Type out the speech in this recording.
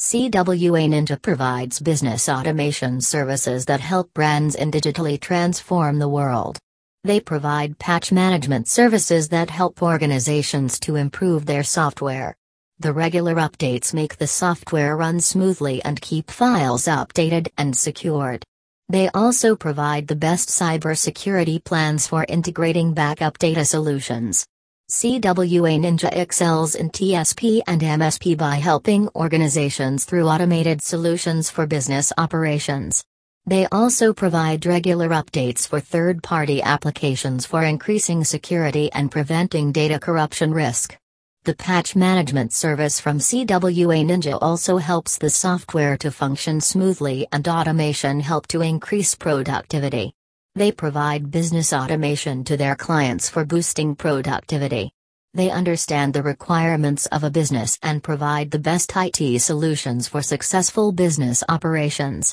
CWA Ninja provides business automation services that help brands and digitally transform the world. They provide patch management services that help organizations to improve their software. The regular updates make the software run smoothly and keep files updated and secured. They also provide the best cybersecurity plans for integrating backup data solutions. CWA Ninja excels in TSP and MSP by helping organizations through automated solutions for business operations. They also provide regular updates for third party applications for increasing security and preventing data corruption risk. The patch management service from CWA Ninja also helps the software to function smoothly and automation help to increase productivity. They provide business automation to their clients for boosting productivity. They understand the requirements of a business and provide the best IT solutions for successful business operations.